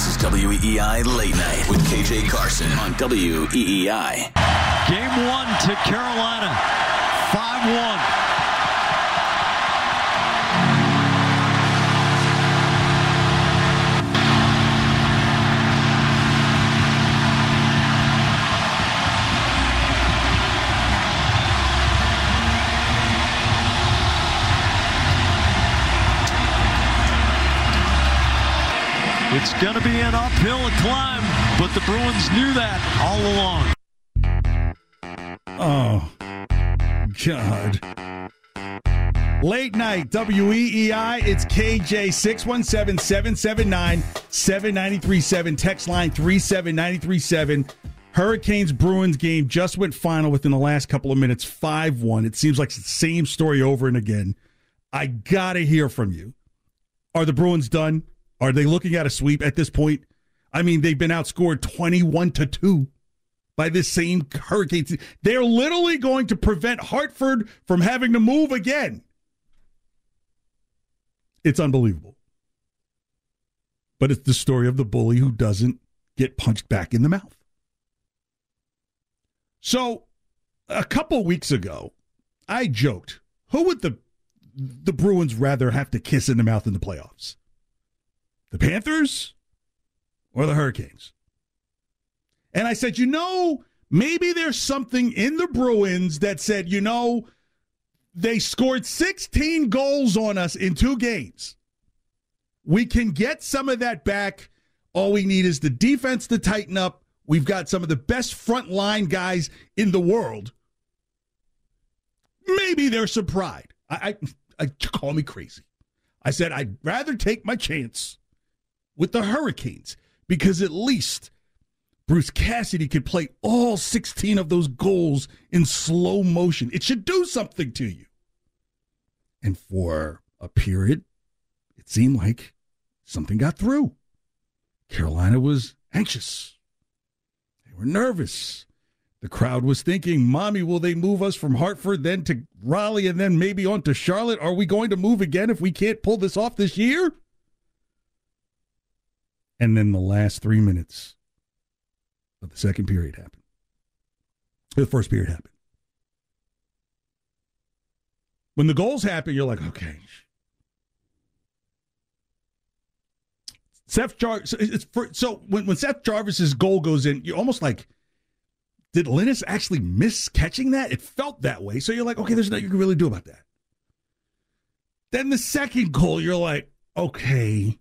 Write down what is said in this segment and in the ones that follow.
This is WEEI Late Night with KJ Carson on WEEI. Game one to Carolina. 5 1. It's going to be an uphill climb, but the Bruins knew that all along. Oh, God. Late night, WEEI. It's KJ 617 779 7937. Text line 37937. Hurricanes Bruins game just went final within the last couple of minutes 5 1. It seems like it's the same story over and again. I got to hear from you. Are the Bruins done? Are they looking at a sweep at this point? I mean, they've been outscored 21 to 2 by this same Hurricanes. They're literally going to prevent Hartford from having to move again. It's unbelievable. But it's the story of the bully who doesn't get punched back in the mouth. So, a couple weeks ago, I joked, who would the the Bruins rather have to kiss in the mouth in the playoffs? The Panthers or the Hurricanes? And I said, you know, maybe there's something in the Bruins that said, you know, they scored 16 goals on us in two games. We can get some of that back. All we need is the defense to tighten up. We've got some of the best front line guys in the world. Maybe they're surprised. I, I, I call me crazy. I said I'd rather take my chance with the Hurricanes because at least Bruce Cassidy could play all 16 of those goals in slow motion. It should do something to you. And for a period, it seemed like something got through. Carolina was anxious. They were nervous. The crowd was thinking, Mommy, will they move us from Hartford, then to Raleigh, and then maybe on to Charlotte? Are we going to move again if we can't pull this off this year? And then the last three minutes of the second period happened. The first period happened. When the goals happen, you're like, okay. Seth Jarvis. So when, when Seth Jarvis's goal goes in, you're almost like, did Linus actually miss catching that? It felt that way. So you're like, okay, there's nothing you can really do about that. Then the second goal, you're like, okay,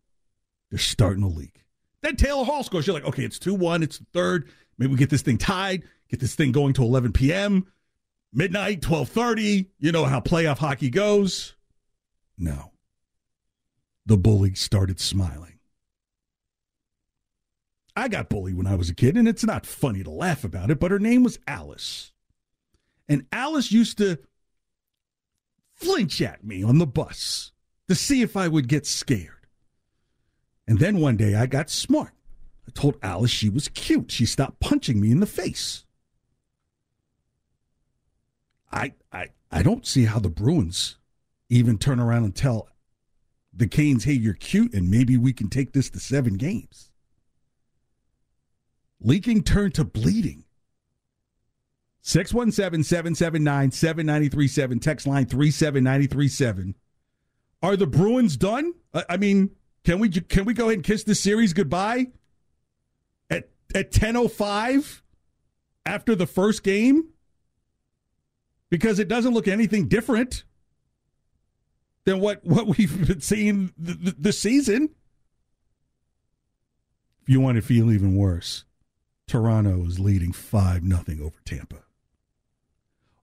they're starting to leak. Then Taylor Hall scores. You're like, okay, it's 2 1. It's the third. Maybe we get this thing tied, get this thing going to 11 p.m., midnight, 1230. You know how playoff hockey goes. No. The bully started smiling. I got bullied when I was a kid, and it's not funny to laugh about it, but her name was Alice. And Alice used to flinch at me on the bus to see if I would get scared. And then one day I got smart. I told Alice she was cute. She stopped punching me in the face. I I I don't see how the Bruins even turn around and tell the Canes, hey, you're cute, and maybe we can take this to seven games. Leaking turned to bleeding. 617 779 7937, text line 37937. Are the Bruins done? I mean, Can we can we go ahead and kiss this series goodbye at at 10:05 after the first game? Because it doesn't look anything different than what what we've been seeing this season. If you want to feel even worse, Toronto is leading 5 nothing over Tampa.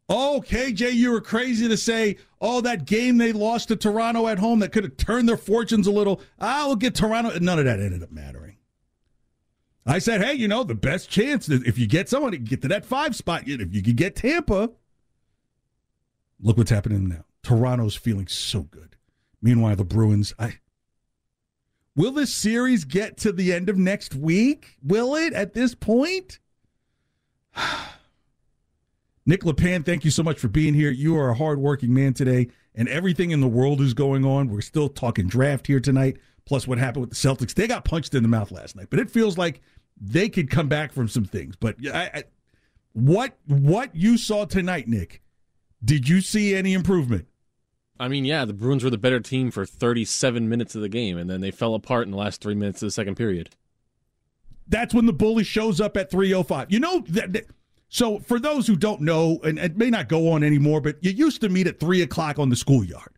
Oh, KJ, you were crazy to say, oh, that game they lost to Toronto at home that could have turned their fortunes a little. I'll get Toronto. None of that ended up mattering. I said, hey, you know, the best chance if you get someone to get to that five spot, if you could get Tampa, look what's happening now. Toronto's feeling so good. Meanwhile, the Bruins, I. Will this series get to the end of next week? Will it at this point? Nick LePan, thank you so much for being here. You are a hardworking man today, and everything in the world is going on. We're still talking draft here tonight, plus what happened with the Celtics. They got punched in the mouth last night, but it feels like they could come back from some things. But I, I, what what you saw tonight, Nick? Did you see any improvement? I mean, yeah, the Bruins were the better team for 37 minutes of the game, and then they fell apart in the last three minutes of the second period. That's when the bully shows up at 3:05. You know that, that so, for those who don't know, and it may not go on anymore, but you used to meet at three o'clock on the schoolyard.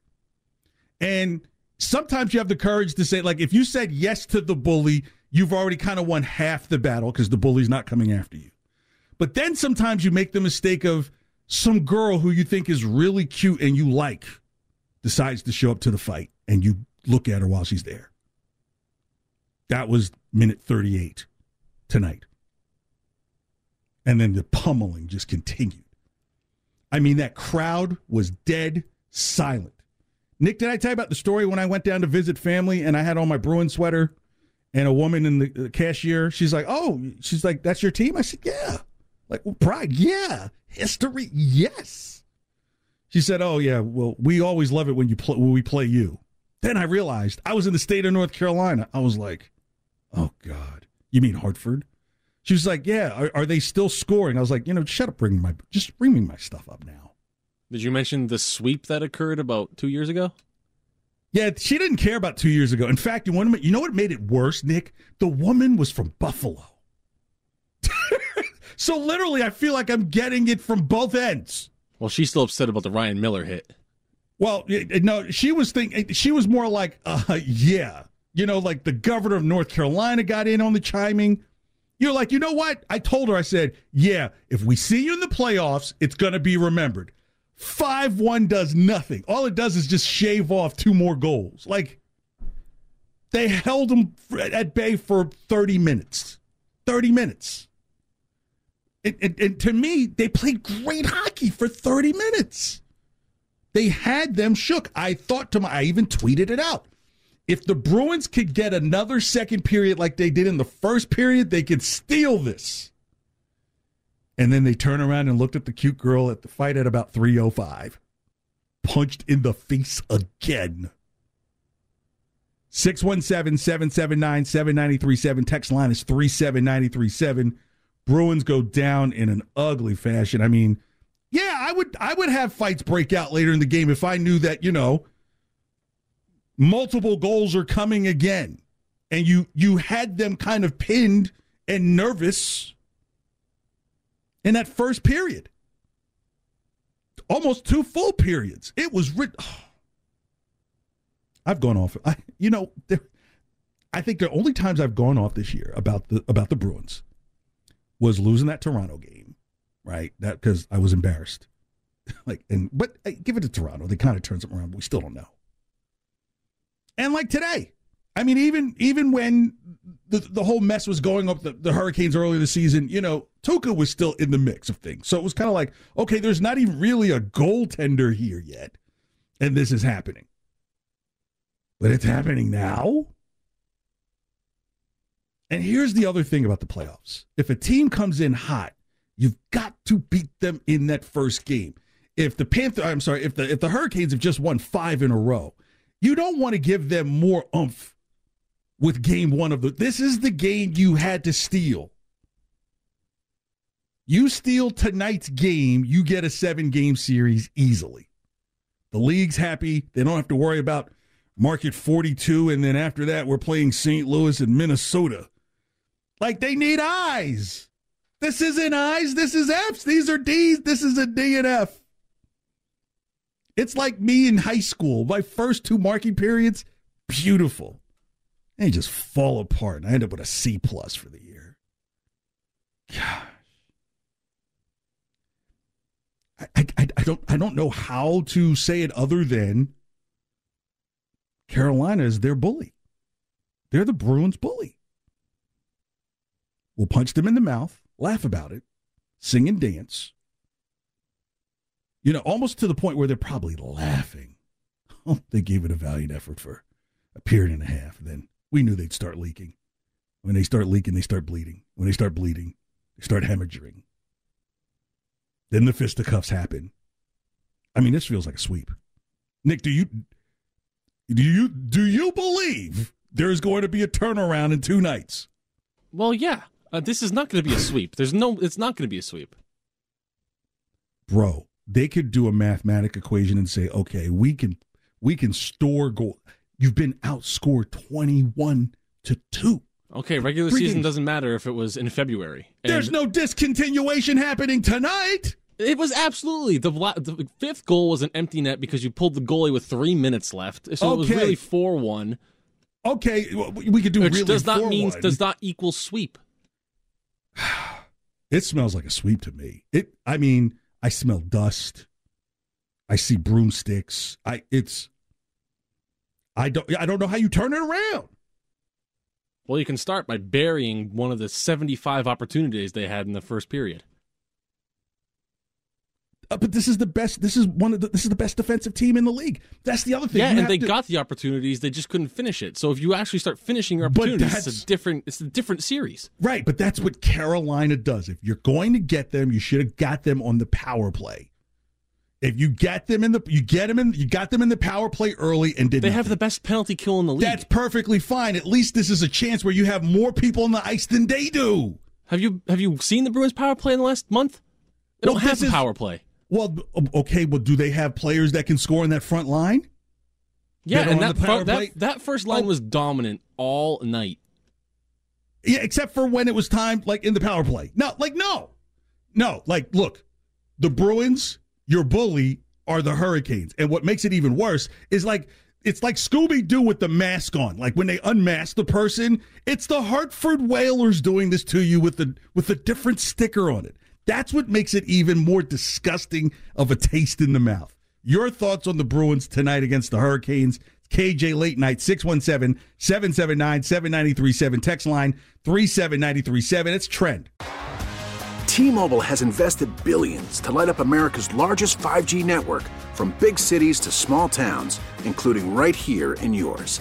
And sometimes you have the courage to say, like, if you said yes to the bully, you've already kind of won half the battle because the bully's not coming after you. But then sometimes you make the mistake of some girl who you think is really cute and you like decides to show up to the fight and you look at her while she's there. That was minute 38 tonight and then the pummeling just continued. I mean, that crowd was dead silent. Nick, did I tell you about the story when I went down to visit family and I had on my Bruin sweater and a woman in the, the cashier? She's like, "Oh, she's like, that's your team?" I said, "Yeah." Like well, pride, yeah. History, yes. She said, "Oh yeah, well, we always love it when you play when we play you." Then I realized I was in the state of North Carolina. I was like, "Oh God, you mean Hartford?" She was like, "Yeah, are, are, they still scoring?" I was like, "You know, shut up, bring my just bring me my stuff up now." Did you mention the sweep that occurred about two years ago? Yeah, she didn't care about two years ago. In fact, you want you know what made it worse, Nick? The woman was from Buffalo. so literally, I feel like I'm getting it from both ends. Well, she's still upset about the Ryan Miller hit. Well, no, she was thinking she was more like, uh, yeah, you know, like the governor of North Carolina got in on the chiming. You're like, you know what? I told her, I said, yeah, if we see you in the playoffs, it's going to be remembered. 5 1 does nothing. All it does is just shave off two more goals. Like, they held them at bay for 30 minutes. 30 minutes. And, and, and to me, they played great hockey for 30 minutes. They had them shook. I thought to my, I even tweeted it out if the Bruins could get another second period like they did in the first period, they could steal this. And then they turn around and looked at the cute girl at the fight at about 305. Punched in the face again. 617 779 7937. Text line is 37937. Bruins go down in an ugly fashion. I mean, yeah, I would I would have fights break out later in the game if I knew that, you know, multiple goals are coming again. And you you had them kind of pinned and nervous in that first period. Almost two full periods. It was rid- oh. i've gone off I, you know i think the only times i've gone off this year about the about the bruins was losing that toronto game right? That because i was embarrassed. Like and but hey, give it to toronto. They kind of turns them around but we still don't know and like today. I mean, even even when the the whole mess was going up the, the Hurricanes earlier this season, you know, Tuukka was still in the mix of things. So it was kind of like, okay, there's not even really a goaltender here yet, and this is happening. But it's happening now. And here's the other thing about the playoffs: if a team comes in hot, you've got to beat them in that first game. If the Panther, I'm sorry, if the if the Hurricanes have just won five in a row, you don't want to give them more oomph with game one of the. This is the game you had to steal. You steal tonight's game, you get a seven game series easily. The league's happy. They don't have to worry about market 42, and then after that, we're playing St. Louis and Minnesota. Like they need eyes. This isn't eyes. This is F's. These are D's. This is a D and F. It's like me in high school. My first two marking periods, beautiful. They just fall apart. And I end up with a C plus for the year. Gosh. I, I, I don't I don't know how to say it other than Carolina is their bully. They're the Bruins bully. We'll punch them in the mouth, laugh about it, sing and dance. You know, almost to the point where they're probably laughing. Oh, they gave it a valiant effort for a period and a half. And then we knew they'd start leaking. When they start leaking, they start bleeding. When they start bleeding, they start hemorrhaging. Then the fisticuffs happen. I mean, this feels like a sweep. Nick, do you do you do you believe there's going to be a turnaround in two nights? Well, yeah. Uh, this is not going to be a sweep. There's no. It's not going to be a sweep. Bro, they could do a mathematic equation and say, okay, we can we can store goal. You've been outscored twenty one to two. Okay, regular Freaking- season doesn't matter if it was in February. And There's no discontinuation happening tonight. It was absolutely the, the fifth goal was an empty net because you pulled the goalie with three minutes left, so it was really four one, Okay, well, we could do which really does not 4-1. mean does not equal sweep. It smells like a sweep to me. It. I mean, I smell dust. I see broomsticks. I. It's. I don't. I don't know how you turn it around. Well, you can start by burying one of the seventy-five opportunities they had in the first period. Uh, but this is the best. This is one of the. This is the best defensive team in the league. That's the other thing. Yeah, You and they to- got the opportunities, they just couldn't finish it. So if you actually start finishing your opportunities, it's that's- a different. It's a different series. right. But that's what Carolina does. If you're going to get them, you should have got them on the power play. If you get them in the, you get them in, you got them in the power play early and did. They have the best penalty kill in the league. That's perfectly fine. At least this is a chance where you have more people on the ice than they do. Have you have you seen the Bruins power play in the last month? They Well, don't have a power play. Well, okay, but do they have players that can score in that front line? Yeah, and that, that that first line Oh. was dominant all night. Yeah, except for when it was time, like in the power play. No, like no, no. Like, look, the Bruins, your bully, are the Hurricanes, and what makes it even worse is like it's like Scooby Doo with the mask on. Like when they unmask the person, it's the Hartford Whalers doing this to you with the with a different sticker on it. That's what makes it even more disgusting of a taste in the mouth. Your thoughts on the Bruins tonight against the Hurricanes? KJ Late Night, 617 779 7937. Text line 37937. It's Trend. T-Mobile has invested billions to light up America's largest 5G network from big cities to small towns, including right here in yours.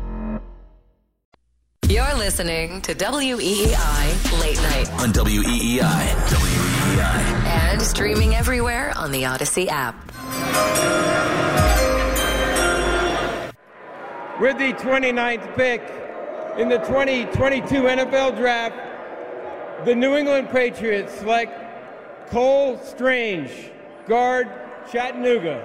You're listening to WEEI Late Night On WEEI. WEEI. and streaming everywhere on the Audacy app. With the 29th pick in the 2022 NFL Draft, the New England Patriots select Cole Strange, guard, Chattanooga.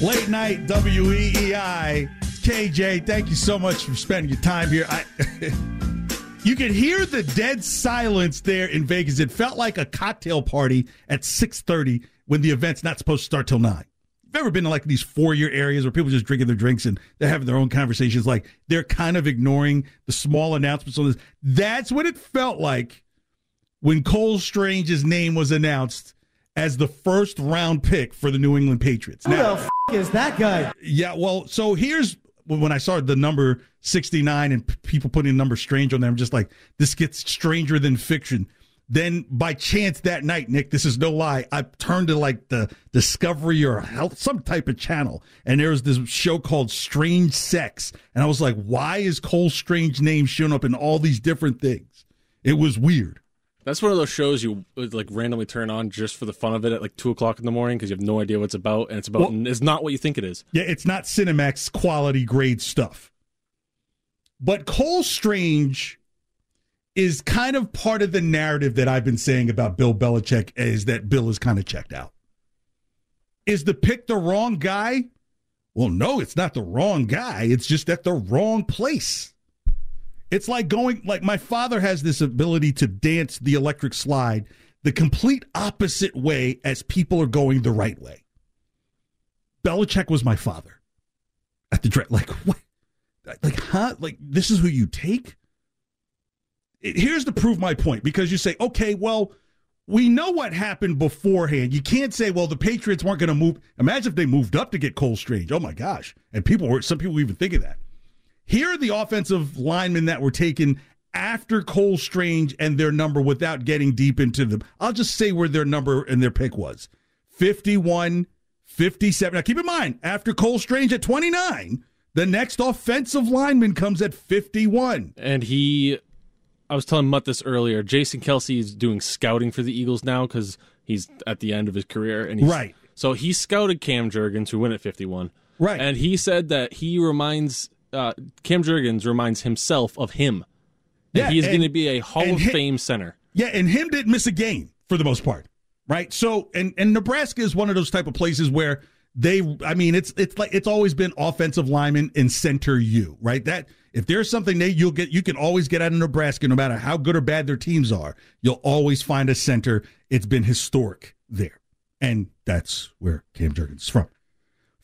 Late night WEEI. KJ, thank you so much for spending your time here. I, you could hear the dead silence there in Vegas. It felt like a cocktail party at 6:30 when the event's not supposed to start till 9. You've ever been to like these four-year areas where people just drinking their drinks and they're having their own conversations like they're kind of ignoring the small announcements on this. That's what it felt like when Cole Strange's name was announced as the first round pick for the New England Patriots. Who the f- is that guy? Yeah, well, so here's when I saw the number 69 and people putting the number strange on there, I'm just like, this gets stranger than fiction. Then by chance that night, Nick, this is no lie, I turned to like the Discovery or health, some type of channel, and there was this show called Strange Sex. And I was like, why is Cole Strange name showing up in all these different things? It was weird. That's one of those shows you uh, like randomly turn on just for the fun of it at like two o'clock in the morning because you have no idea what it's about, and it's about well, it's not what you think it is. Yeah, it's not Cinemax quality grade stuff. But Cole Strange is kind of part of the narrative that I've been saying about Bill Belichick is that Bill is kind of checked out. Is the pick the wrong guy? Well, no, it's not the wrong guy. It's just at the wrong place. It's like going like my father has this ability to dance the electric slide the complete opposite way as people are going the right way. Belichick was my father at the draft. Like what? Like huh? Like this is who you take? It, here's to prove my point because you say, okay, well, we know what happened beforehand. You can't say, well, the Patriots weren't going to move. Imagine if they moved up to get Cole Strange. Oh my gosh! And people were some people were even thinking that. Here are the offensive linemen that were taken after Cole Strange and their number without getting deep into them. I'll just say where their number and their pick was 51, 57. Now keep in mind, after Cole Strange at 29, the next offensive lineman comes at 51. And he, I was telling Mutt this earlier, Jason Kelce is doing scouting for the Eagles now because he's at the end of his career. and Right. So he scouted Cam Jurgens, who went at 51. Right. And he said that he reminds uh, Cam Jurgens reminds himself of him. That Yeah, he is going to be a Hall of hi- Fame center. Yeah, and him didn't miss a game for the most part, right? So, and and Nebraska is one of those type of places where they, I mean, it's it's like it's always been offensive lineman and center you, right? That if there's something that you'll get, you can always get out of Nebraska, no matter how good or bad their teams are. You'll always find a center. It's been historic there, and that's where Cam Jurgens is from.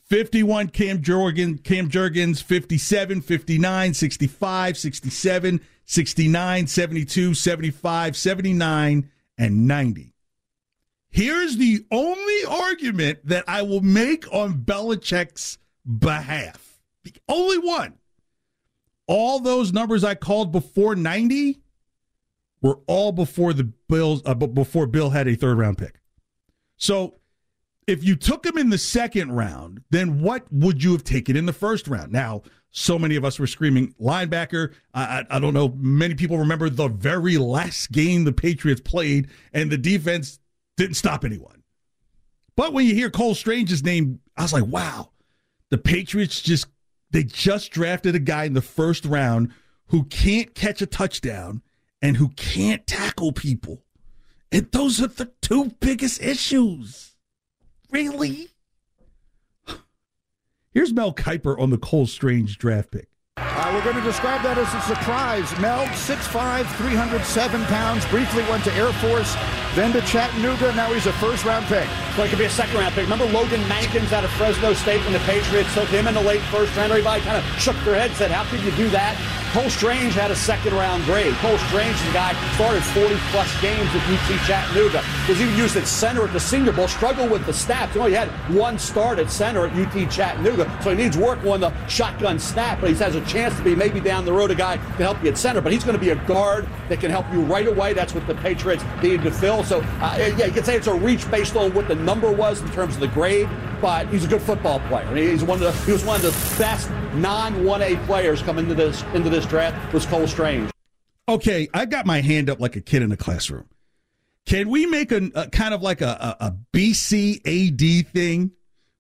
51 Cam Jurgens, Cam Jurgens 57, 59, 65, 67, 69, 72, 75, 79 and 90. Here's the only argument that I will make on Belichick's behalf. The only one. All those numbers I called before 90 were all before the Bills uh, before Bill had a third round pick. So if you took him in the second round, then what would you have taken in the first round? Now, so many of us were screaming linebacker. I, I, I don't know. Many people remember the very last game the Patriots played, and the defense didn't stop anyone. But when you hear Cole Strange's name, I was like, wow, the Patriots just they just drafted a guy in the first round who can't catch a touchdown and who can't tackle people. And those are the two biggest issues. Really? Here's Mel Kiper on the Cole Strange draft pick. Uh, we're going to describe that as a surprise. Mel, 6'5", 307 pounds, briefly went to Air Force, then to Chattanooga. Now he's a first-round pick. Well, it could be a second-round pick. Remember Logan Mankins out of Fresno State when the Patriots took him in the late first round? Everybody kind of shook their head, said, how could you do that? Cole Strange had a second-round grade. Cole Strange is a guy started 40-plus games at UT Chattanooga. Was even used at center at the Senior Bowl. Struggled with the snaps. He only had one start at center at UT Chattanooga, so he needs work on the shotgun snap, but he has a chance to be maybe down the road a guy to help you at center. But he's going to be a guard that can help you right away. That's what the Patriots needed to fill. So, uh, yeah, you can say it's a reach based on what the number was in terms of the grade, but he's a good football player. He's one of the, he was one of the best non-1A players coming into this into this draft was Cole Strange. Okay, I got my hand up like a kid in a classroom. Can we make a, a kind of like a, a, a BCAD thing,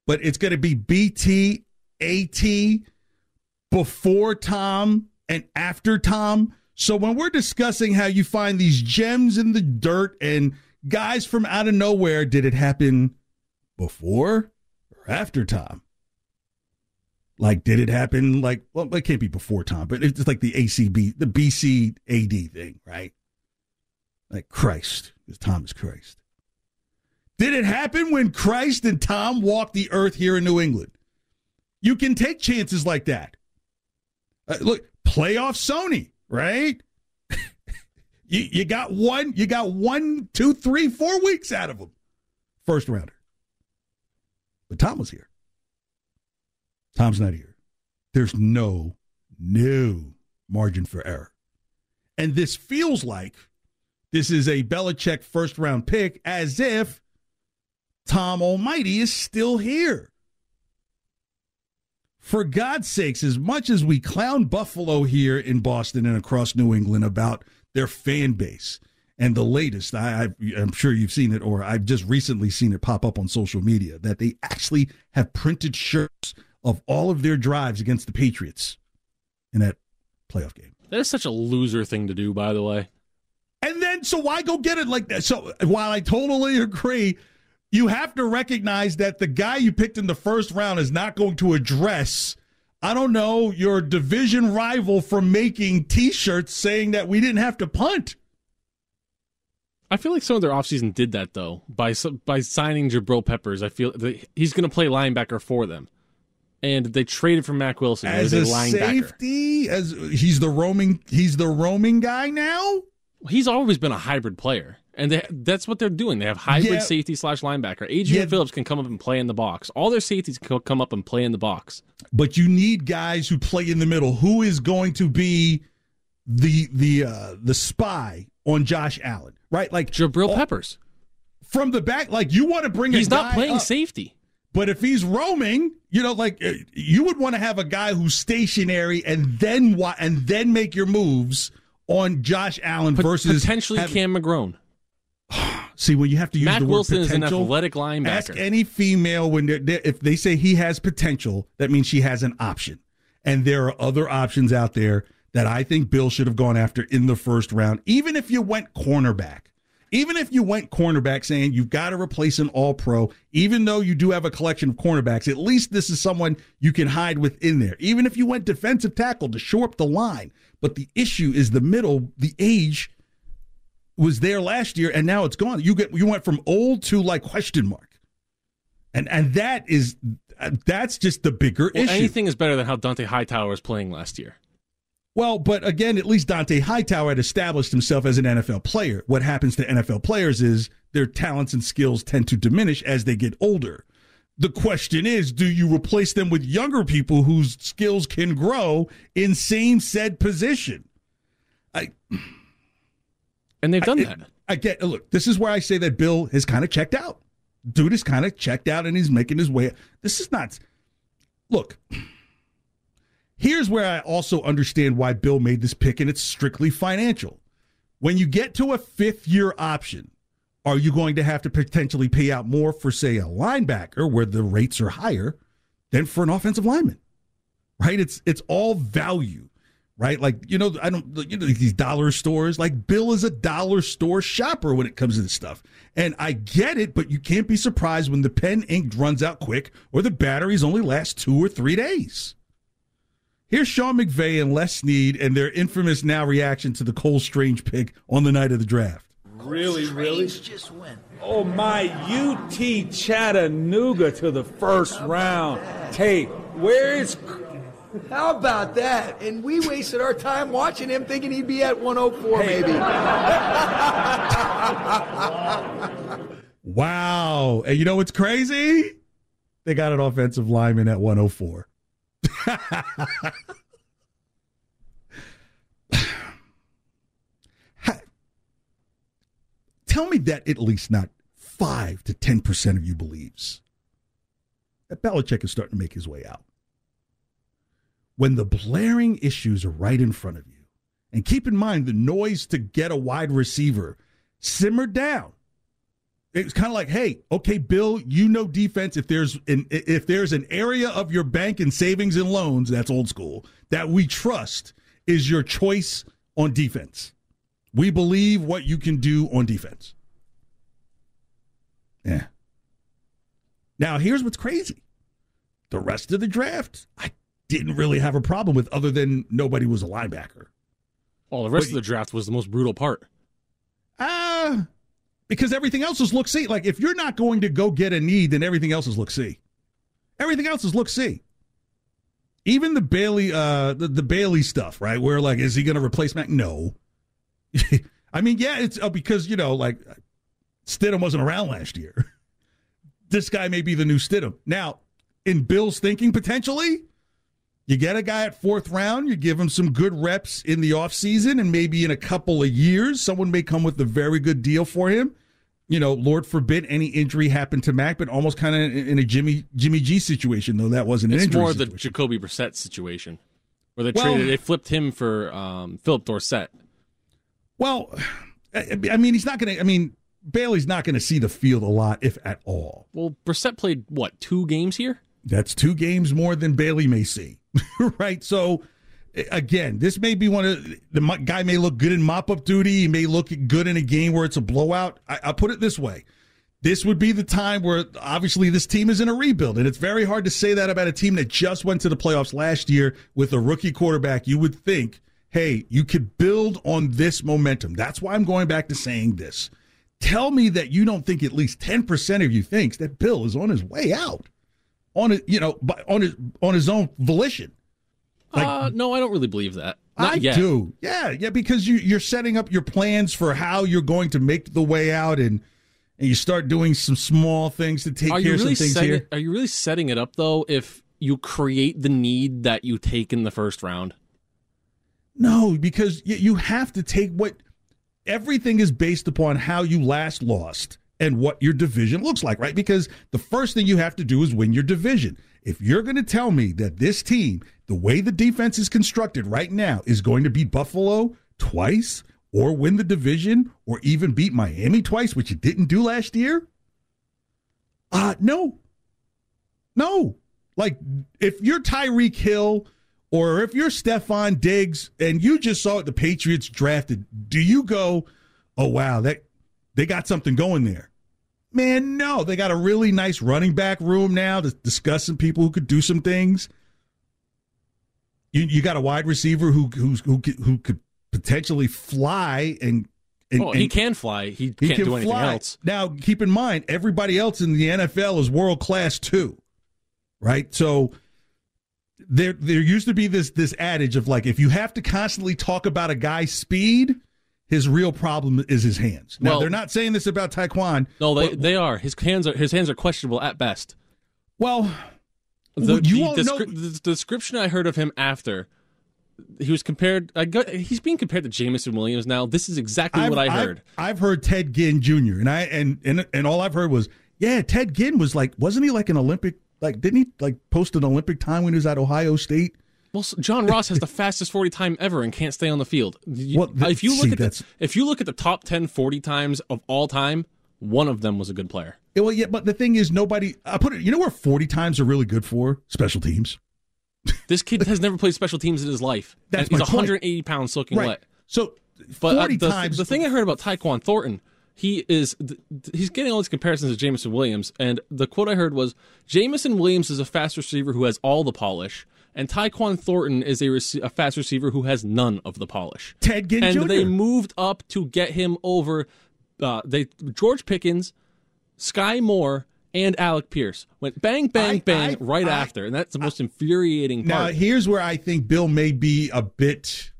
but it's going to be BTAT before Tom and after Tom? So when we're discussing how you find these gems in the dirt and guys from out of nowhere, did it happen before or after Tom? Like, did it happen? Like, well, it can't be before Tom, but it's like the ACB, the BC AD thing, right? Like Christ, because Tom is Christ. Did it happen when Christ and Tom walked the earth here in New England? You can take chances like that. Uh, look, playoff Sony, right? you, you got one, you got one, two, three, four weeks out of them. First rounder. But Tom was here. Tom's not here. There's no, no margin for error. And this feels like this is a Belichick first round pick as if Tom Almighty is still here. For God's sakes, as much as we clown Buffalo here in Boston and across New England about their fan base and the latest, I, am sure you've seen it, or I've just recently seen it pop up on social media, that they actually have printed shirts of all of their drives against the Patriots in that playoff game. That is such a loser thing to do, by the way. And then, so why go get it like that? So while I totally agree, you have to recognize that the guy you picked in the first round is not going to address, I don't know, your division rival from making t shirts saying that we didn't have to punt. I feel like some of their offseason did that though by by signing Jabril Peppers. I feel he's going to play linebacker for them and they traded for Mack Wilson as, as a, a safety. As he's the roaming, he's the roaming guy now. He's always been a hybrid player, and they, that's what they're doing. They have hybrid yeah. safety slash linebacker. Adrian yeah. Phillips can come up and play in the box. All their safeties can come up and play in the box. But you need guys who play in the middle. Who is going to be the the uh, the spy on Josh Allen? Right, like Jabril Peppers from the back. Like you want to bring. Him he's not playing up. safety. But if he's roaming, you know, like uh, you would want to have a guy who's stationary and then what, and then make your moves on Josh Allen versus potentially having, Cam McGrone. See, when you have to use Matt the word Wilson potential, is an athletic linebacker. Ask any female when they're, they're, if they say he has potential, that means she has an option, and there are other options out there that I think Bill should have gone after in the first round, even if you went cornerback. Even if you went cornerback saying you've got to replace an all pro, even though you do have a collection of cornerbacks, at least this is someone you can hide within there. Even if you went defensive tackle to shore up the line. But the issue is the middle, the age was there last year and now it's gone. You get you went from old to like question mark. And and that is that's just the bigger well, issue. Anything is better than how Dont'a Hightower was playing last year. Well, but again, at least Dont'a Hightower had established himself as an NFL player. What happens to NFL players is their talents and skills tend to diminish as they get older. The question is, do you replace them with younger people whose skills can grow in same said position? I and they've done I, that. I get look. This is where I say that Bill has kind of checked out. Dude is kind of checked out, and he's making his way. This is not. Look, Here's where I also understand why Bill made this pick, and it's strictly financial. When you get to a fifth year option, are you going to have to potentially pay out more for, say, a linebacker where the rates are higher than for an offensive lineman? Right? It's it's all value, right? Like you know, I don't you know these dollar stores. Like Bill is a dollar store shopper when it comes to this stuff, and I get it. But you can't be surprised when the pen ink runs out quick or the batteries only last two or three days. Here's Sean McVay and Les Snead and their infamous now reaction to the Cole Strange pick on the night of the draft. Really, really? Just win. Oh my UT Chattanooga to the first round. Hey, where is how about that? And we wasted our time watching him thinking he'd be at 104 hey. maybe. wow. And you know what's crazy? They got an offensive lineman at 104. Tell me that at least not five to ten percent of you believes that Belichick is starting to make his way out. When the blaring issues are right in front of you, and keep in mind the noise to get a wide receiver simmered down it's kind of like, hey, okay, Bill, you know defense. If there's an if there's an area of your bank and savings and loans that's old school that we trust is your choice on defense. We believe what you can do on defense. Yeah. Now, here's what's crazy the rest of the draft, I didn't really have a problem with, other than nobody was a linebacker. Well, the rest but, of the draft was the most brutal part. Ah, uh, because everything else is look see. Like if you're not going to go get a need, then everything else is look see. Everything else is look see. Even the Bailey, uh, the, the Bailey stuff, right? Where like, is he going to replace Mac? No. I mean, yeah, it's uh, because you know, like Stidham wasn't around last year. this guy may be the new Stidham. Now, in Bill's thinking, potentially, you get a guy at fourth round, you give him some good reps in the offseason, and maybe in a couple of years, someone may come with a very good deal for him. You know, Lord forbid any injury happened to Mac, but almost kind of in a Jimmy Jimmy G situation, though that wasn't an it's injury. more situation. the Jacoby Brissett situation, where they well, traded, they flipped him for um, Phillip Dorsett. Well, I mean, he's not going to. I mean, Bailey's not going to see the field a lot, if at all. Well, Brissett played what two games here? That's two games more than Bailey may see. right? So again, this may be one of the guy may look good in mop up duty. He may look good in a game where it's a blowout. I, I'll put it this way. This would be the time where obviously this team is in a rebuild, and it's very hard to say that about a team that just went to the playoffs last year with a rookie quarterback. You would think, hey, you could build on this momentum. That's why I'm going back to saying this. Tell me that you don't think at least 10% of you thinks that Bill is on his way out on it, you know, on his on his own volition. Like, uh, no, I don't really believe that. Not I yet. do. Yeah, yeah, because you you're setting up your plans for how you're going to make the way out, and and you start doing some small things to take are care really of some things here. It, are you really setting it up though? If you create the need that you take in the first round. No, because you have to take what everything is based upon how you last lost and what your division looks like, right? Because the first thing you have to do is win your division. If you're going to tell me that this team, the way the defense is constructed right now, is going to beat Buffalo twice or win the division or even beat Miami twice, which it didn't do last year, uh, no. No. Like, if you're Tyreek Hill or if you're Stefon Diggs and you just saw the Patriots drafted, do you go, oh, wow, that they got something going there. Man, no, they got a really nice running back room now to discuss some people who could do some things. You, you got a wide receiver who who's, who who could potentially fly and. and oh, he and can fly. He, he can't can do anything fly. else. Now, keep in mind, everybody else in the NFL is world class too, right? So there there used to be this this adage of like if you have to constantly talk about a guy's speed his real problem is his hands. Now well, they're not saying this about Tyquan. No, they but, they are. His hands are his hands are questionable at best. Well, the, the, descri- the, description I heard of him after he was compared. I got, he's being compared to Jameson Williams now. This is exactly I've, what I heard. I've, I've, heard Ted Ginn Jr. and I and, and and all I've heard was yeah, Ted Ginn was like wasn't he like an Olympic like didn't he like post an Olympic time when he was at Ohio State? Well, John Ross has the fastest 40 time ever and can't stay on the field. well, if you look see, at the, if you look at the top 10 40 times of all time, one of them was a good player. Yeah, well, yeah, but the thing is, nobody. I put it. You know where 40 times are really good for special teams. This kid has never played special teams in his life. That's he's 180 point. pounds soaking right. wet. So, but uh, the, times. The thing I heard about Tyquan Thornton he is he's getting all these comparisons to Jameson Williams, and the quote I heard was Jameson Williams is a fast receiver who has all the polish, and Tyquan Thornton is a, rec- a fast receiver who has none of the polish. Ted Ginn and Jr. they moved up to get him over. Uh, they George Pickens, Skyy Moore, and Alec Pierce went bang, bang, I, bang I, right I, after, and that's the most infuriating part. Now, here's where I think Bill may be a bit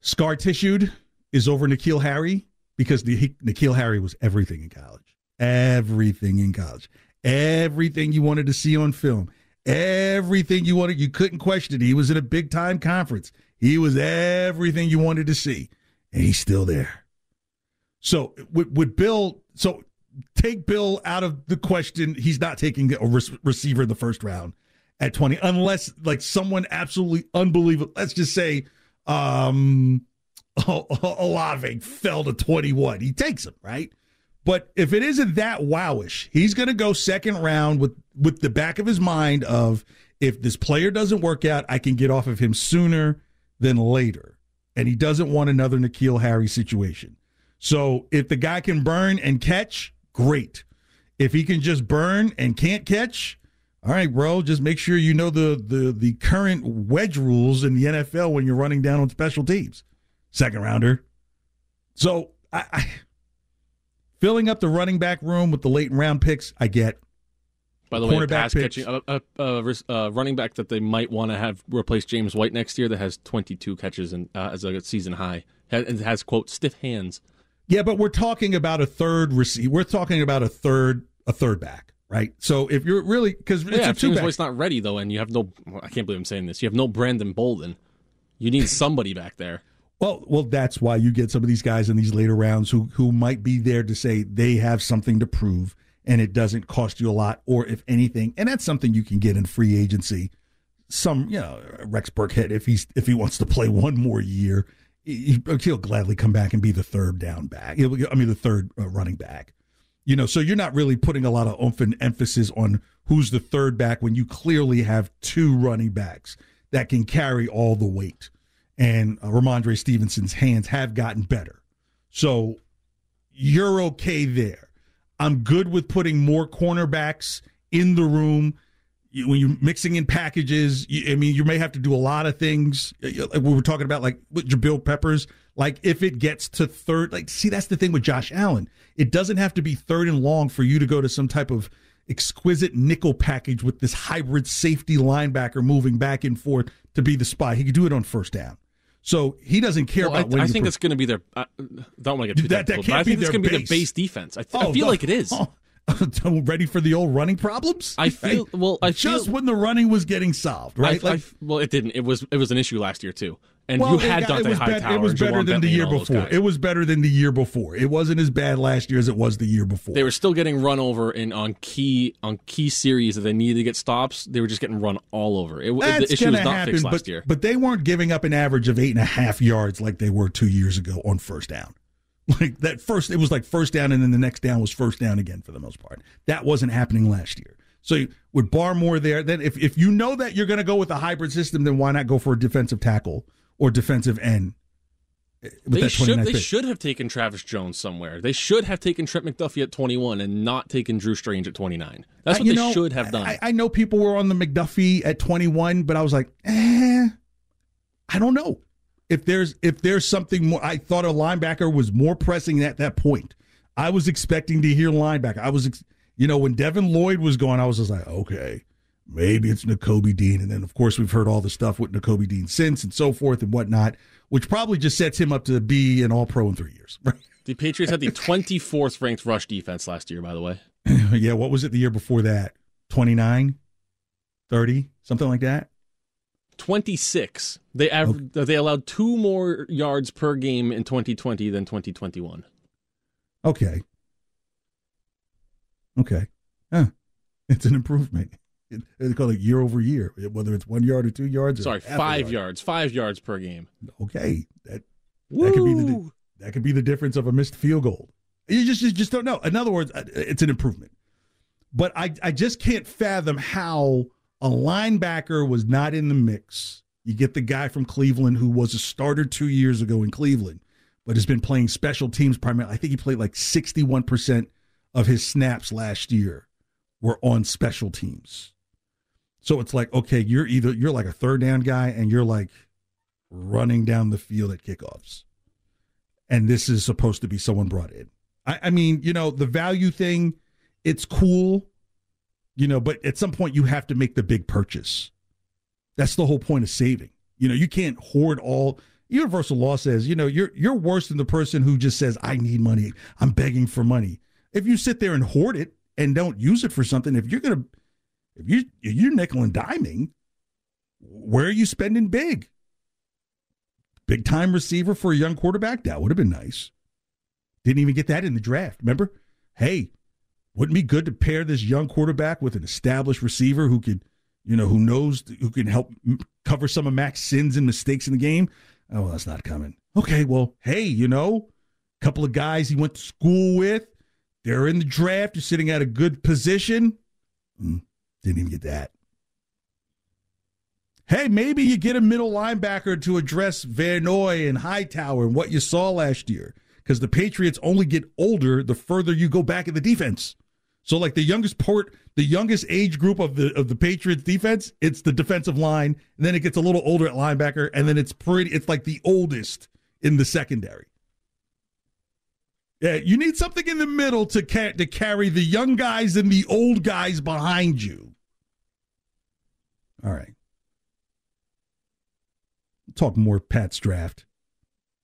scar tissued is over N'Keal Harry because the, N'Keal Harry was everything in college, everything in college, everything you wanted to see on film everything you wanted. You couldn't question it. He was in a big time conference. He was everything you wanted to see, and he's still there. So with, with Bill, so take Bill out of the question. He's not taking a re- receiver in the first round at 20, unless like someone absolutely unbelievable. Let's just say um Olave fell to 21. He takes him, right? But if it isn't that wowish, he's going to go second round with with the back of his mind of if this player doesn't work out, I can get off of him sooner than later. And he doesn't want another N'Keal Harry situation. So if the guy can burn and catch, great. If he can just burn and can't catch, all right, bro, just make sure you know the the the current wedge rules in the NFL when you're running down on special teams. Second rounder. So I, I filling up the running back room with the late round picks, I get. By the way, pass catching a, a, a, a, running back that they might want to have replace James White next year that has 22 catches and uh, as a season high and has quote stiff hands. Yeah, but we're talking about a third receiver. We're talking about a third a third back, right? So if you're really because yeah, if James White's not ready though, and you have no, I can't believe I'm saying this. You have no Brandon Bolden. You need somebody back there. Well, well, that's why you get some of these guys in these later rounds who who might be there to say they have something to prove and it doesn't cost you a lot, or if anything, and that's something you can get in free agency. Some, you know, Rex Burkhead, if he's if he wants to play one more year, he, will gladly come back and be the third down back. I mean, the third uh, running back. You know, so you're not really putting a lot of emphasis on who's the third back when you clearly have two running backs that can carry all the weight. And uh, Rhamondre Stevenson's hands have gotten better. So you're okay there. I'm good with putting more cornerbacks in the room. When you're mixing in packages, I mean, you may have to do a lot of things. Like We were talking about like with Jabril Peppers. Like if it gets to third, like see, that's the thing with Josh Allen. It doesn't have to be third and long for you to go to some type of exquisite nickel package with this hybrid safety linebacker moving back and forth to be the spy. He could do it on first down. So he doesn't care well, about. I, I think it's going to be their. Uh, don't want to get too that, that but I think it's going to be their base defense. I, th- oh, I feel no. like it is. Oh, ready for the old running problems? I feel well. I just feel, when the running was getting solved, right? I, like, well, it didn't. It was it was an issue last year too. And well, you had got, Dont'a Hightower. It was better than the year before. It was better than the year before. It wasn't as bad last year as it was the year before. They were still getting run over in on key on key series that they needed to get stops. They were just getting run all over. It, That's the issue was not happen, fixed but, year. But they weren't giving up an average of eight and a half yards like they were two years ago on first down. Like that first, it was like first down, and then the next down was first down again for the most part. That wasn't happening last year. So with Barmore there, then if, if you know that you're going to go with a hybrid system, then why not go for a defensive tackle or defensive end? They should they pick? should have taken Travis Jones somewhere. They should have taken Trent McDuffie at 21 and not taken Drew Strange at 29. That's what they know, should have done. I, I, know people were on the McDuffie at 21, but I was like, eh, I don't know if there's if there's something more. I thought a linebacker was more pressing at that point. I was expecting to hear linebacker. I was, you know, when Devin Lloyd was gone, I was just like, okay, maybe it's Nakobe Dean, and then of course we've heard all the stuff with Nakobe Dean since and so forth and whatnot which probably just sets him up to be an all pro in three years. the Patriots had the 24th ranked rush defense last year, by the way. yeah, what was it the year before that? 29, 30, something like that? 26. They aver- okay. they allowed two more yards per game in 2020 than 2021. Okay. Okay. Huh. It's an improvement. They call it year over year, whether it's one yard or two yards. Sorry, five yard. yards, five yards per game. Okay, that Woo! that could be the that could be the difference of a missed field goal. You just you just don't know. In other words, uh, it's an improvement. But I I just can't fathom how a linebacker was not in the mix. You get the guy from Cleveland who was a starter two years ago in Cleveland, but has been playing special teams primarily. I think he played like sixty one percent of his snaps last year were on special teams. So it's like, okay, you're either you're like a third down guy and you're like running down the field at kickoffs. And this is supposed to be someone brought in. I, I mean, you know, the value thing, it's cool, you know, but at some point you have to make the big purchase. That's the whole point of saving. You know, you can't hoard all universal law says, you know, you're you're worse than the person who just says, I need money. I'm begging for money. If you sit there and hoard it and don't use it for something, if you're gonna if you you're nickel and diming, where are you spending big? Big time receiver for a young quarterback? That would have been nice. Didn't even get that in the draft. Remember? Hey, wouldn't be good to pair this young quarterback with an established receiver who could, you know, who knows, who can help cover some of Mac's sins and mistakes in the game? Oh, well, that's not coming. Okay, well, hey, you know, a couple of guys he went to school with, they're in the draft. You're sitting at a good position. Mm, didn't even get that. Hey, maybe you get a middle linebacker to address Van Noy and Hightower and what you saw last year. Because the Patriots only get older the further you go back in the defense. So like the youngest port, the youngest age group of the of the Patriots defense, it's the defensive line, and then it gets a little older at linebacker, and then it's pretty. It's like the oldest in the secondary. Yeah, you need something in the middle to ca- to carry the young guys and the old guys behind you. All right. Talk more Pat's draft.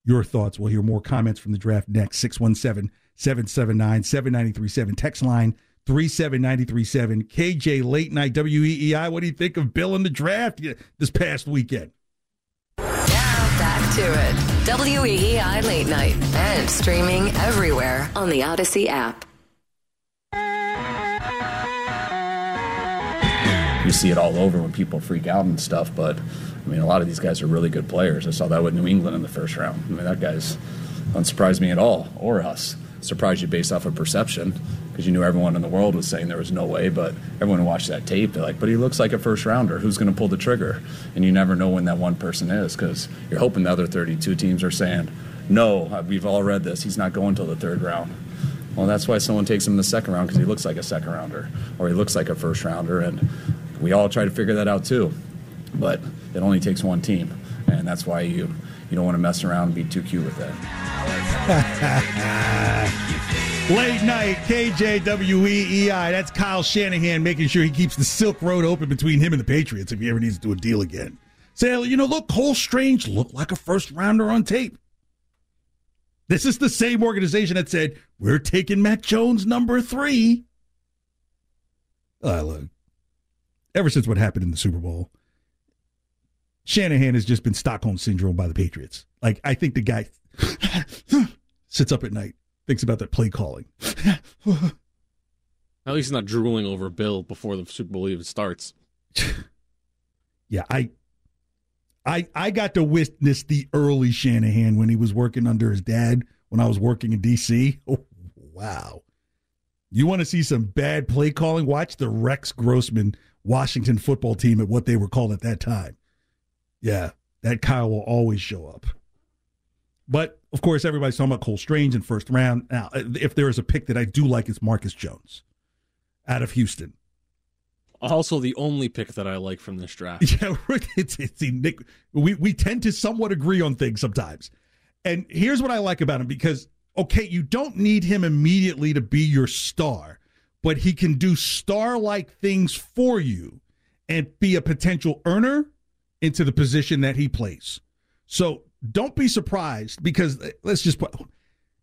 Your thoughts. We'll hear more comments from the draft next. 617 779 7937. Text line 37937. KJ Late Night WEEI. What do you think of Bill in the draft this past weekend? Back to it. WEEI Late Night and streaming everywhere on the Audacy app. You see it all over when people freak out and stuff, but I mean, a lot of these guys are really good players. I saw that with New England in the first round. I mean, that guy's doesn't me at all, or us. Surprised you based off of perception because you knew everyone in the world was saying there was no way, but everyone who watched that tape, they're like, but he looks like a first rounder. Who's going to pull the trigger? And you never know when that one person is because you're hoping the other 32 teams are saying, no, uh, we've all read this. He's not going till the third round. Well, that's why someone takes him in the second round because he looks like a second rounder or he looks like a first rounder. And we all try to figure that out too. But it only takes one team. And that's why you, you don't want to mess around and be too cute with that. Late night, KJWEEI. That's Kyle Shanahan making sure he keeps the Silk Road open between him and the Patriots if he ever needs to do a deal again. Say, you know, look, Cole Strange looked like a first rounder on tape. This is the same organization that said, we're taking Mac Jones number three. Uh, look, ever since what happened in the Super Bowl, Shanahan has just been Stockholm syndrome by the Patriots. Like, I think the guy sits up at night, thinks about that play calling. At least he's not drooling over Bill before the Super Bowl even starts. yeah, I I I got to witness the early Shanahan when he was working under his dad when I was working in DC. Oh, wow. You want to see some bad play calling? Watch the Rex Grossman Washington football team at what they were called at that time. Yeah, that Kyle will always show up. But of course, everybody's talking about Cole Strange in first round. Now, if there is a pick that I do like, it's Marcus Jones out of Houston. Also, the only pick that I like from this draft. Yeah, it's, it's Nick. We we tend to somewhat agree on things sometimes. And here's what I like about him because okay, you don't need him immediately to be your star, but he can do star-like things for you and be a potential earner into the position that he plays. So don't be surprised because uh, let's just put.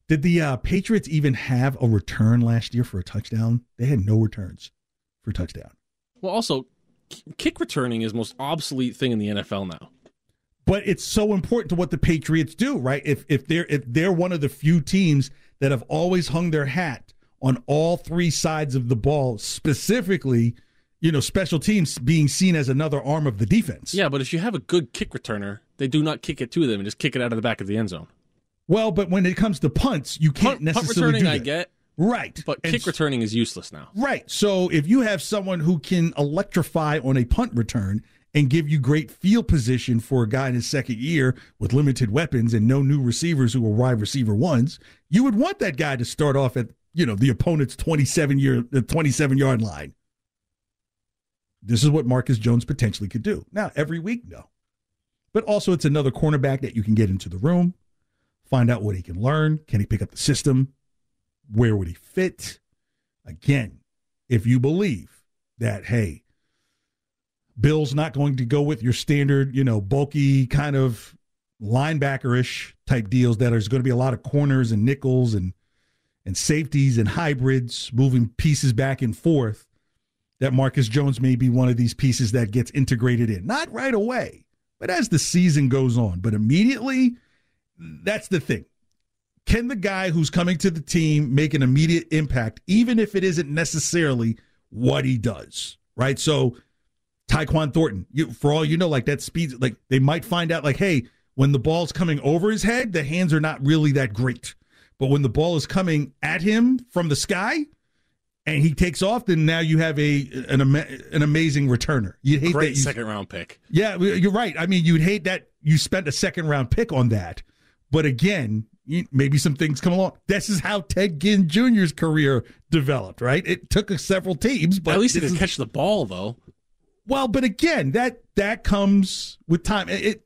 Did the uh, Patriots even have a return last year for a touchdown? They had no returns for touchdown. Well, also, kick returning is most obsolete thing in the NFL now. But it's so important to what the Patriots do, right? If if they're if they're one of the few teams that have always hung their hat on all three sides of the ball, specifically, you know, special teams being seen as another arm of the defense. Yeah, but if you have a good kick returner, they do not kick it to them and just kick it out of the back of the end zone. Well, but when it comes to punts, you can't punt, necessarily punt returning. do I get right, but kick returning is useless now. Right. So if you have someone who can electrify on a punt return and give you great field position for a guy in his second year with limited weapons and no new receivers who are wide receiver ones, you would want that guy to start off at you know the opponent's twenty seven year the twenty seven yard line. This is what Marcus Jones potentially could do. Now every week, no, but also it's another cornerback that you can get into the room, find out what he can learn. Can he pick up the system? Where would he fit? Again, if you believe that, hey, Bill's not going to go with your standard, you know, bulky kind of linebackerish type deals that there's going to be a lot of corners and nickels and and safeties and hybrids moving pieces back and forth that Marcus Jones may be one of these pieces that gets integrated in. Not right away, but as the season goes on, but immediately that's the thing. Can the guy who's coming to the team make an immediate impact, even if it isn't necessarily what he does? Right. So, Tyquan Thornton, you, for all you know, like that speed, like they might find out, like, hey, when the ball's coming over his head, the hands are not really that great. But when the ball is coming at him from the sky and he takes off, then now you have a an, an amazing returner. You hate Great that you, second round pick. yeah, you're right. I mean, you'd hate that you spent a second round pick on that. But again, maybe some things come along. This is how Ted Ginn Jr.'s career developed, right? It took several teams, but At least he didn't catch the ball, though. well, but again, that that comes with time. It, it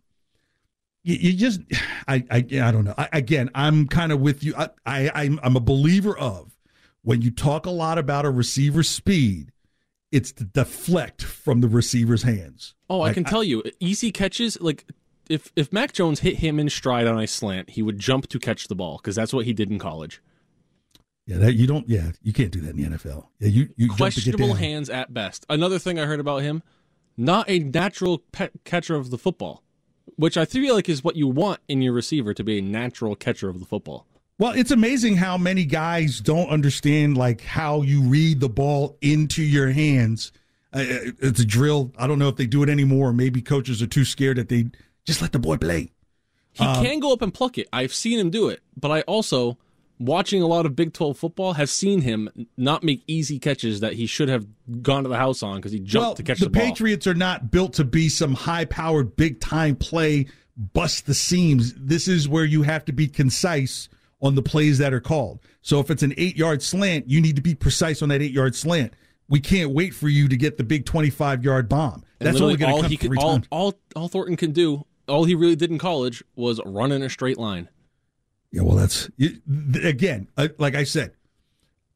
you, you just, I, I, I don't know. I, again, I'm kind of with you. I, I, I'm, I'm a believer of when you talk a lot about a receiver's speed, it's to deflect from the receiver's hands. Oh, I can tell you, easy catches. Like if if Mac Jones hit him in stride on a slant, he would jump to catch the ball because that's what he did in college. Yeah, that you don't. Yeah, you can't do that in the NFL. Yeah, you you jump to get Questionable hands at best. Another thing I heard about him, not a natural pe- catcher of the football, which I feel like is what you want in your receiver to be a natural catcher of the football. Well, it's amazing how many guys don't understand like how you read the ball into your hands. Uh, it's a drill. I don't know if they do it anymore. Maybe coaches are too scared that they just let the boy play. He Um, can go up and pluck it. I've seen him do it, but I also, watching a lot of Big 12 football, have seen him not make easy catches that he should have gone to the house on because he jumped well, to catch the, the, ball. The Patriots are not built to be some high-powered, big-time play, bust the seams. This is where you have to be concise on the plays that are called. So if it's an eight-yard slant, you need to be precise on that eight-yard slant. We can't wait for you to get the big twenty-five-yard bomb. And That's only going to all come he could, all, times. all all Thornton can do, all he really did in college was run in a straight line. Yeah, well, that's again, uh, like I said,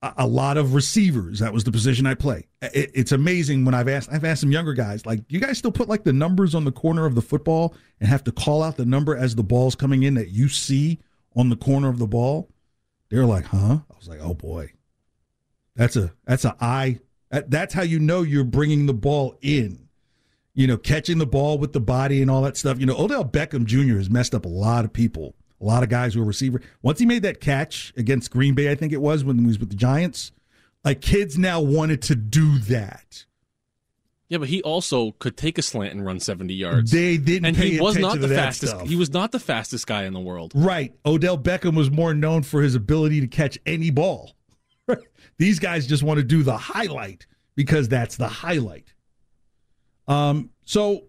a, a lot of receivers. That was the position I play. It's amazing when I've asked. I've asked some younger guys, like, do you guys still put like the numbers on the corner of the football and have to call out the number as the ball's coming in that you see on the corner of the ball? They're like, huh? I was like, oh boy, that's a that's a eye. That, that's how you know you're bringing the ball in. You know, catching the ball with the body and all that stuff. You know, Odell Beckham Jr. has messed up a lot of people, a lot of guys who are receiver. Once he made that catch against Green Bay, I think it was when he was with the Giants, like kids now wanted to do that. Yeah, but he also could take a slant and run 70 yards. They didn't and he was not the fastest. stuff. He was not the fastest guy in the world. Right. Odell Beckham was more known for his ability to catch any ball. These guys just want to do the highlight because that's the highlight. Um, so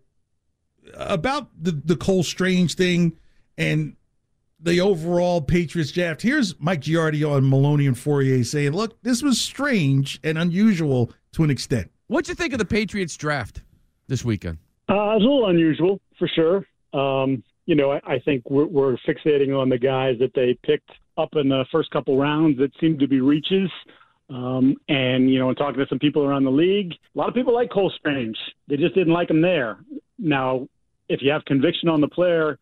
about the the Cole Strange thing and the overall Patriots draft. Here's Mike Giardi on Merloni and Fauria saying, "Look, this was strange and unusual to an extent." What'd you think of the Patriots draft this weekend? Uh, was a little unusual for sure. Um, you know, I, I think we're, we're fixating on the guys that they picked up in the first couple rounds that seemed to be reaches. Um, and you know, in talking to some people around the league, a lot of people like Cole Strange. They just didn't like him there. Now, if you have conviction on the player,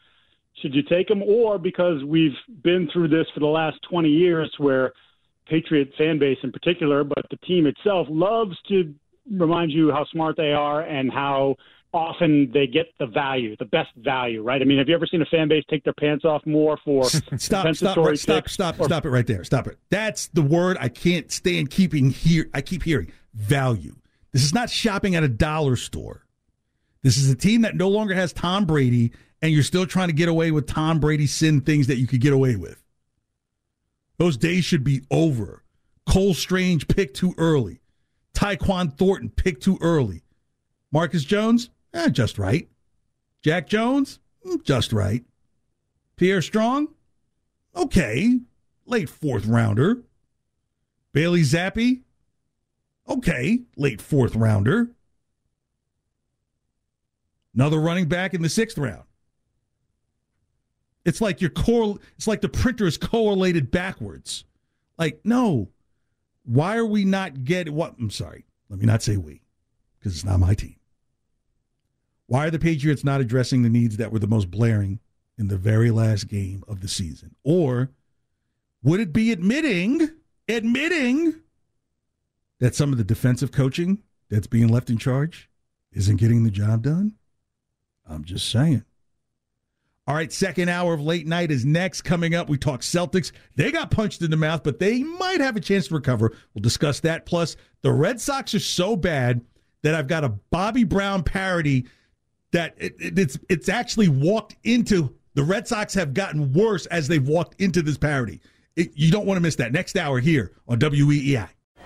should you take him? Or because we've been through this for the last 20 years, where Patriot fan base in particular, but the team itself loves to remind you how smart they are and how often they get the value, the best value, right? I mean, have you ever seen a fan base take their pants off more for Stop, stop, right, stop, stop, or- stop it right there. Stop it. That's the word I can't stand keeping here. I keep hearing value. This is not shopping at a dollar store. This is a team that no longer has Tom Brady, and you're still trying to get away with Tom Brady sin things that you could get away with. Those days should be over. Cole Strange picked too early. Tyquan Thornton picked too early. Marcus Jones, eh, just right. Jack Jones, mm, just right. Pierre Strong, okay, late fourth rounder. Bailey Zappe, okay, late fourth rounder. Another running back in the sixth round. It's like your core. It's like the printer is correlated backwards. Like, no, why are we not getting what? I'm sorry. Let me not say we, because it's not my team. Why are the Patriots not addressing the needs that were the most blaring in the very last game of the season? Or would it be admitting, admitting that some of the defensive coaching that's being left in charge isn't getting the job done? I'm just saying. All right, second hour of late night is next. Coming up, we talk Celtics. They got punched in the mouth, but they might have a chance to recover. We'll discuss that. Plus, the Red Sox are so bad that I've got a Bobby Brown parody that it, it- it's it's actually walked into the Red Sox have gotten worse as they've walked into this parody. It- you don't want to miss that next hour here on WEEI.